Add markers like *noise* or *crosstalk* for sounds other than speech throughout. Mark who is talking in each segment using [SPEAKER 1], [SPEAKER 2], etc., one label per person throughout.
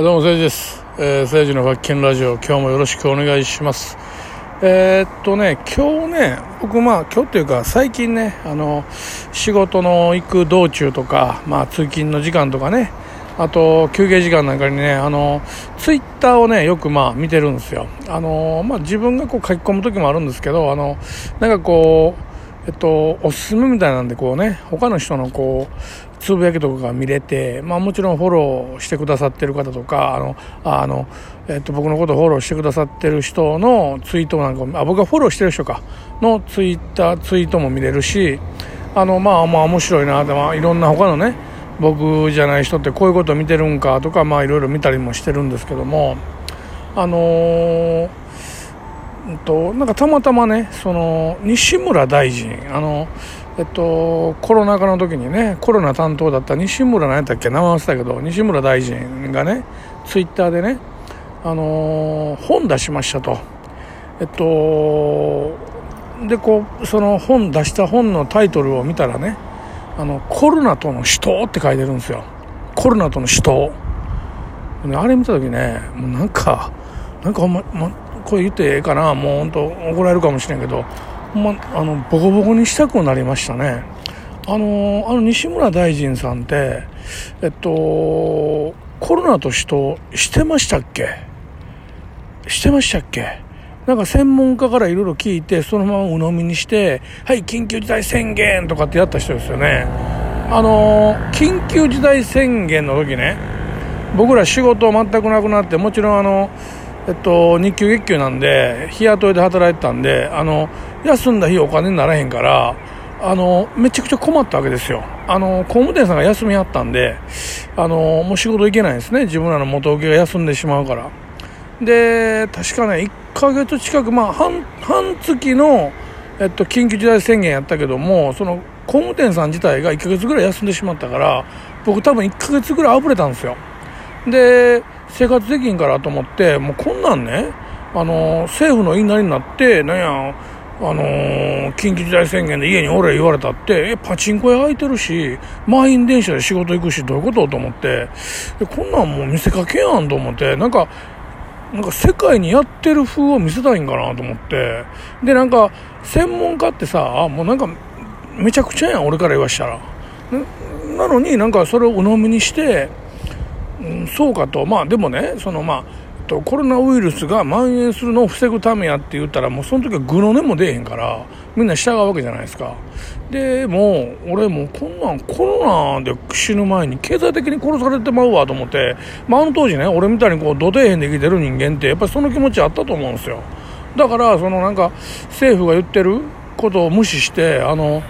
[SPEAKER 1] どうも、誠治です。えー、誠治の発見ラジオ、今日もよろしくお願いします。えーっとね、今日ね、僕まあ、今日っていうか、最近ね、あの、仕事の行く道中とか、まあ、通勤の時間とかね、あと、休憩時間なんかにね、あの、ツイッターをね、よくまあ、見てるんですよ。あの、まあ、自分がこう書き込む時もあるんですけど、あの、なんかこう、えっと、おすすめみたいなんで、こうね、他の人のこう、つぶやきとかが見れて、まあもちろんフォローしてくださってる方とか、あの、あの、えっと、僕のことをフォローしてくださってる人のツイートなんか、あ、僕がフォローしてる人か、のツイッター、ツイートも見れるし、あの、まあまあ面白いなって、まあいろんな他のね、僕じゃない人ってこういうこと見てるんかとか、まあいろいろ見たりもしてるんですけども、あのーうんと、なんかたまたまね、その、西村大臣、あの、えっと、コロナ禍の時にね、コロナ担当だった西村何やったっけ、名前忘れたけど、西村大臣がね、ツイッターでね、あのー本出しましたと。えっと、で、こう、その本出した本のタイトルを見たらね、あの、コロナとの死闘って書いてるんですよ。コロナとの死闘。あれ見た時ね、もうなんか、なんかほんま、ま、これ言ってええかな、もう本当怒られるかもしれんけど、ま、あの、ボコボコにしたくなりましたね。あの、あの西村大臣さんって、えっと、コロナと死闘してましたっけ？してましたっけ？なんか専門家からいろいろ聞いて、そのまま鵜呑みにして、はい、緊急事態宣言とかってやった人ですよね。あの、緊急事態宣言の時ね、僕ら仕事全くなくなって、もちろんあの、えっと、日給月給なんで、日雇いで働いてたんで、あの、休んだ日お金にならへんから、あの、めちゃくちゃ困ったわけですよ。あの、工務店さんが休みあったんで、あの、もう仕事行けないんですね。自分らの元請けが休んでしまうから。で、確かね、1ヶ月近く、まあ、半、半月の、えっと、緊急事態宣言やったけども、その、工務店さん自体が1ヶ月ぐらい休んでしまったから、僕多分1ヶ月ぐらいあぶれたんですよ。で、生活できんからと思って、もうこんなんね、あの、政府の言いなりになって、なんや、あのー緊急事態宣言で家におれ言われたって、え、パチンコ屋開いてるし、満員電車で仕事行くし、どういうことと思って、でこんなんもう見せかけやんと思って、なんか、なんか世界にやってる風を見せたいんかなと思って、で、なんか、専門家ってさ、もうなんか、めちゃくちゃやん、俺から言わしたら。なのになんかそれを鵜呑みにして、ん、そうかと、まあでもね、そのまあ、コロナウイルスが蔓延するのを防ぐためやって言ったら、もうその時は具の根も出えへんから、みんな従うわけじゃないですか。で、も、俺もうこんなんコロナで死ぬ前に経済的に殺されてまうわと思って、まああの当時ね、俺みたいにこう、土底辺で生きてる人間って、やっぱりその気持ちあったと思うんですよ。だから、そのなんか、政府が言ってることを無視して、あの、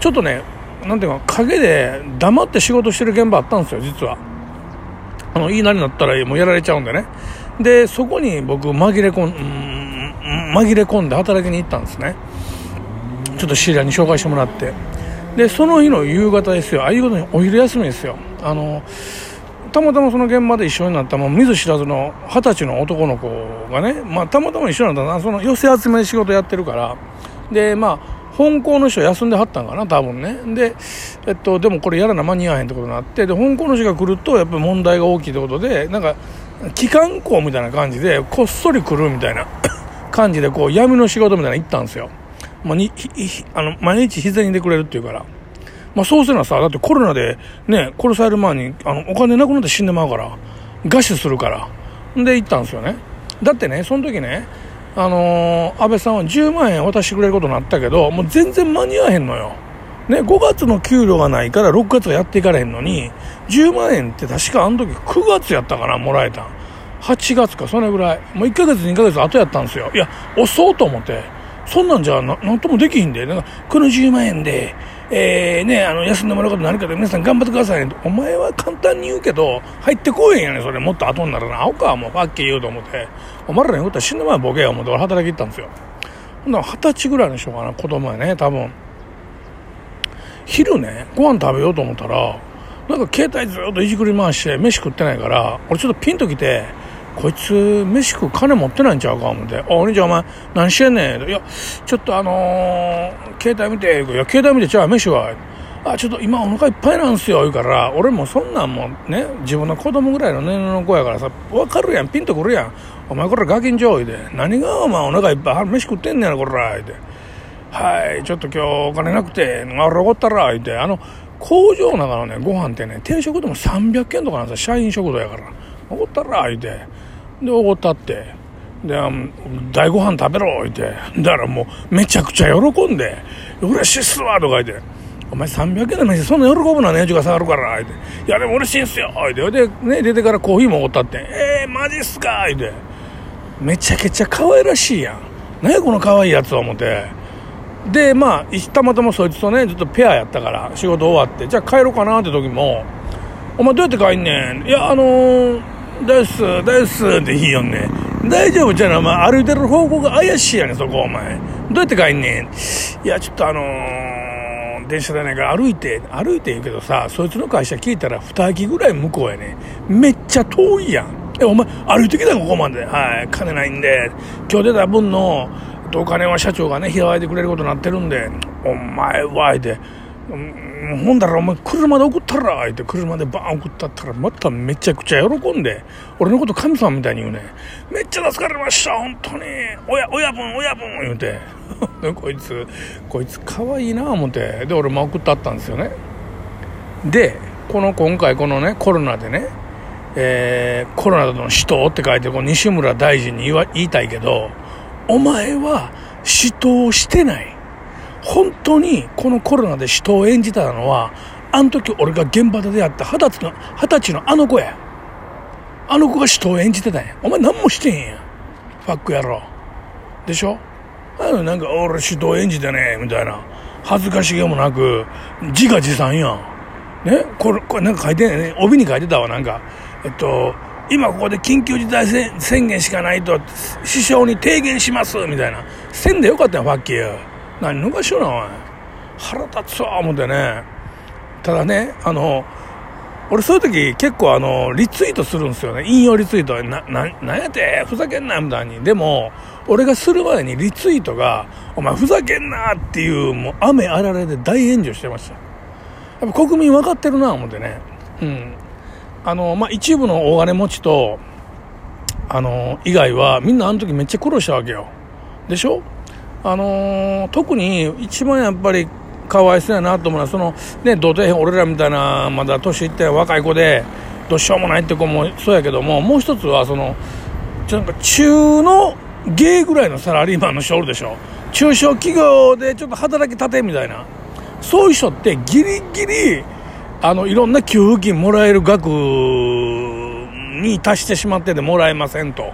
[SPEAKER 1] ちょっとね、なんていうか、陰で黙って仕事してる現場あったんですよ、実は。あの、言いなりになったらもうやられちゃうんでね。で、そこに僕紛れ込ん、紛れ込んで働きに行ったんですね。ちょっと知り合いに紹介してもらって。で、その日の夕方ですよ。ああいうことにお昼休みですよ。あの、たまたまその現場で一緒になった、もう見ず知らずの二十歳の男の子がね、まあたまたま一緒になったな、その寄せ集め仕事やってるから、で、まあ、本校の人休んではったんかな、多分ね。で、えっと、でもこれやらな間に合わへんってことになって、で、本校の人が来ると、やっぱり問題が大きいってことで、なんか、機関校みたいな感じで、こっそり来るみたいな *coughs* 感じで、こう、闇の仕事みたいなの行ったんですよ。まあ、に、あの、毎日日銭でくれるっていうから。まあ、そうするのはさ、だってコロナでね、殺される前に、あの、お金なくなって死んでまうから、餓死するから。で、行ったんですよね。だってね、その時ね、あのー安倍さんは10万円渡してくれることになったけど、もう全然間に合わへんのよ。ね、5月の給料がないから6月はやっていかれへんのに、10万円って確かあの時9月やったかな、もらえたん。8月か、それぐらい。もう1ヶ月、2ヶ月後やったんですよ。いや、遅うと思って。そんなんじゃな、なんともできひんで。なんか、この10万円で、えー、ね、あの、休んでもらうことになるから皆さん頑張ってくださいね。お前は簡単に言うけど、入ってこえへんやね、それ。もっと後になるな。青か、もう、はっきり言うと思って。お前らに言ったら死ぬ前ボケや思って、俺働き行ったんですよ。ほんなら、二十歳ぐらいの人かな、子供やね、多分。昼ね、ご飯食べようと思ったら、なんか携帯ずっといじくり回して飯食ってないから、俺ちょっとピンときて、こいつ飯食う金持ってないんちゃうか思って、あ、お兄ちゃんお前何してんねんいや、ちょっとあのー、携帯見て、いや、携帯見てちゃう、飯は？あ、ちょっと今お腹いっぱいなんすよ、言うから、俺もそんなんもね、自分の子供ぐらいの年齢の子やからさ、わかるやん、ピンとくるやん。お前これガキンジョーで、何がお前お腹いっぱい飯食ってんねやろ、こら、言うて。はい、ちょっと今日お金なくて、あれ怒ったら、言うて、あの、工場の中のね、ご飯ってね、定食でも300円とかなんですよ、社員食堂やから。怒ったら、言うて。で、怒ったって。で、大ご飯食べろ、言うて。だからもう、めちゃくちゃ喜んで、嬉しいっすわ、とか言って。お前300円の飯そんな喜ぶな値が下がるから、言うて。いや、でも嬉しいんすよ、言うて。で、ね、出てからコーヒーもおったって。えー、マジっすか、言うて。めちゃくちゃ可愛らしいやん。何やこの可愛いやつは思って。で、まあ、たまたまそいつとね、ずっとペアやったから、仕事終わって、じゃあ帰ろうかなって時も、お前どうやって帰んねん？いや、あのー、大す、大すって言いよんね大丈夫じゃな、お前歩いてる方向が怪しいやね、そこ、お前。どうやって帰んねん？いや、ちょっとあのー、電車でないから歩いて、歩いて言うけどさ、そいつの会社聞いたら二駅ぐらい向こうやねめっちゃ遠いやん。え、お前、歩いてきたここまで。はい、金ないんで、今日出た分の、お金は社長がね、開いてくれることになってるんで、お前は、いて、ほんだらお前車で送ったら、言って車でバーン送ったったら、まためちゃくちゃ喜んで、俺のこと神様みたいに言うね。めっちゃ助かりました、本当に。親、親分、親分、言うて。*laughs* こいつ、こいつ可愛いな思って。で、俺も送ったったんですよね。で、この今回このね、コロナでね、えー、コロナの死闘って書いて、こう西村大臣に言わ言いたいけど、お前は死闘してない。本当にこのコロナで人を演じたのは、あの時俺が現場で出会った二十歳の、二十歳のあの子や。あの子が人を演じてたんや。お前何もしてへんや。ファック野郎。でしょ？あのなんか俺人を演じてね、みたいな。恥ずかしげもなく、自画自賛やん。ね？これ、これなんか書いてんね。帯に書いてたわ、なんか。えっと、今ここで緊急事態宣言しかないと、首相に提言します、みたいな。せんでよかったよ、ファッキー。何抜かしようなおい腹立つわ思ってね。ただねあの俺そういう時結構あのリツイートするんですよね。引用リツイート。なななんやて？ふざけんなみたいに。でも俺がする前にリツイートが「お前ふざけんな」っていうもう雨あられで大炎上してました。やっぱ国民分かってるな思ってね。うん。あのまあ一部の大金持ちとあの以外はみんなあの時めっちゃ苦労したわけよ。でしょ？あのー、特に一番やっぱりかわいそうやなと思うのはその、ね、童貞俺らみたいなまだ年いって若い子でどうしようもないって子もそうやけどももう一つはそのなんか中の芸ぐらいのサラリーマンの人おるでしょ。中小企業でちょっと働きたてみたいなそういう人ってギリギリあのいろんな給付金もらえる額に達してしまっててもらえませんと。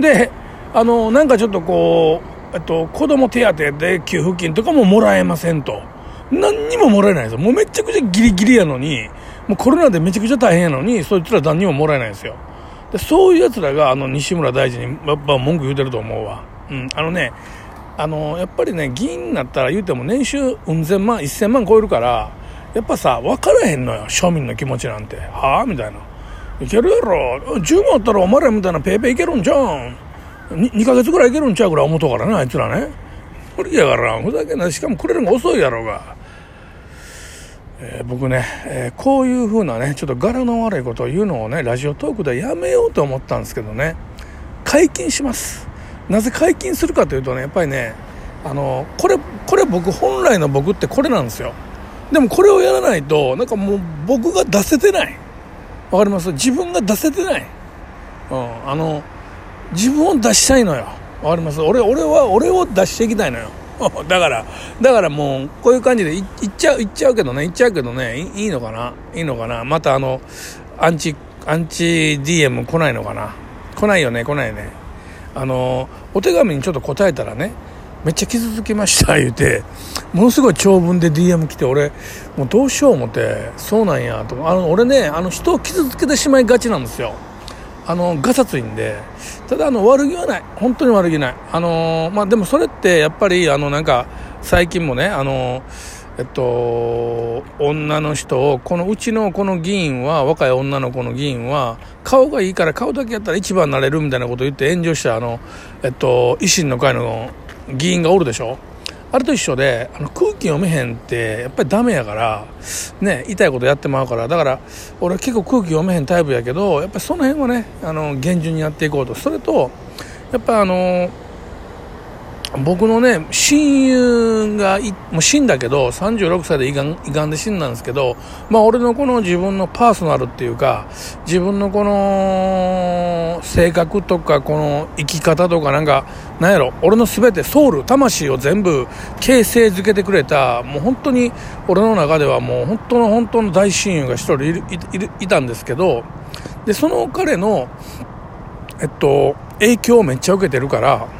[SPEAKER 1] であのなんかちょっとこうえっと、子供手当で給付金とかももらえませんと。何にももらえないんですよ。もうめちゃくちゃギリギリやのに、もうコロナでめちゃくちゃ大変やのに、そいつら何にももらえないんですよ。で、そういう奴らが、あの、西村大臣に、やっぱ文句言うてると思うわ。うん、あのね、あの、やっぱりね、議員になったら言うても年収うん千万、一千万超えるから、やっぱさ、分からへんのよ、庶民の気持ちなんて。はあみたいな。いけるやろ。10万あったらお前らみたいなペーペーいけるんじゃん？2, 2ヶ月ぐらいいけるんちゃうぐらい思うとからねあいつらね。無理やからふざけんな。しかもくれるのが遅いやろうが、えー、僕ね、えー、こういうふうなねちょっと柄の悪いことを言うのをねラジオトークでやめようと思ったんですけどね。解禁します。なぜ解禁するかというとねやっぱりねあのこれこれ僕本来の僕ってこれなんですよ。でもこれをやらないとなんかもう僕が出せてない。わかります？自分が出せてない。うんあの自分を出したいのよ。わかります？俺俺は俺を出していきたいのよ。*laughs* だからだからもうこういう感じでいっちゃういっちゃうけどねいっちゃうけどねいいのかな？いいのかな？またあのアンチアンチ DM 来ないのかな？来ないよね来ないね。あのお手紙にちょっと答えたらねめっちゃ傷つきました *laughs* 言うてものすごい長文で DM 来て俺もうどうしよう思ってそうなんやとあの俺ねあの人を傷つけてしまいがちなんですよ。あのガサツいんでただあの悪気はない。本当に悪気ない。あのまあでもそれってやっぱりあのなんか最近もねあのえっと女の人をこのうちのこの議員は若い女の子の議員は顔がいいから顔だけやったら一番になれるみたいなことを言って炎上したあのえっと維新の会の議員がおるでしょ。あれと一緒であの空気読めへんってやっぱりダメやからね痛いことやってまうから。だから俺は結構空気読めへんタイプやけどやっぱりその辺はねあの厳重にやっていこうと。それとやっぱあの僕のね、親友がいもう死んだけど、36歳で胃がん胃がんで死んだんですけど、まあ俺のこの自分のパーソナルっていうか、自分のこの性格とか、この生き方とかなんか、なんやろ、俺の全て、ソウル、魂を全部形成づけてくれた、もう本当に俺の中ではもう本当の本当の大親友が一人いるいるいたんですけど、で、その彼の、えっと、影響をめっちゃ受けてるから、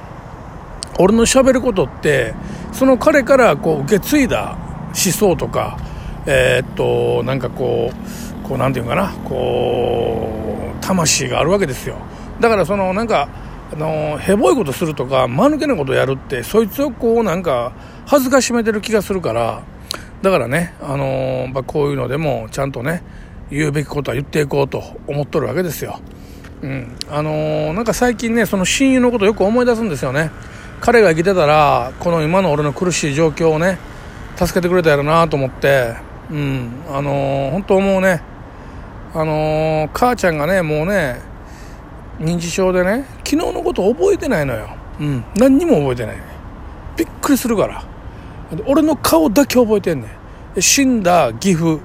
[SPEAKER 1] 俺のしゃべることってその彼からこう受け継いだ思想とかえー、っとなんかこうこうなんていうかなこう魂があるわけですよだからそのなんかあのへぼいことするとか間抜けなことやるってそいつをこうなんか恥ずかしめてる気がするからだからね、あのまあ、こういうのでもちゃんとね言うべきことは言っていこうと思っとるわけですよ。うん、あのー、なんか最近ねその親友のことよく思い出すんですよね。彼が生きてたらこの今の俺の苦しい状況をね助けてくれたやろなと思ってうん。あのー、本当思うね。あのー、母ちゃんがねもうね認知症でね昨日のこと覚えてないのよ。うん。何にも覚えてない。びっくりするから。俺の顔だけ覚えてんねん。死んだ義父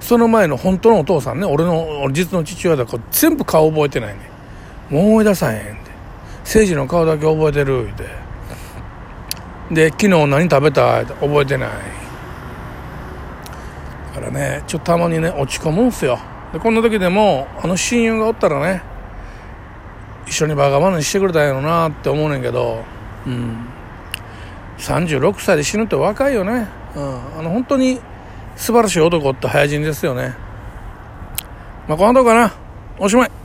[SPEAKER 1] その前の本当のお父さんね俺の実の父親だから全部顔覚えてないねもう思い出さへんって。誠治の顔だけ覚えてるって。で昨日何食べた？覚えてない。だからねちょっとたまにね落ち込むんすよ。でこんな時でもあの親友がおったらね一緒にバカ話してくれたんやろなって思うねんけどうん。36歳で死ぬって若いよね、うん、あの本当に素晴らしい男って早死にですよね。まあこんなとこかな。おしまい。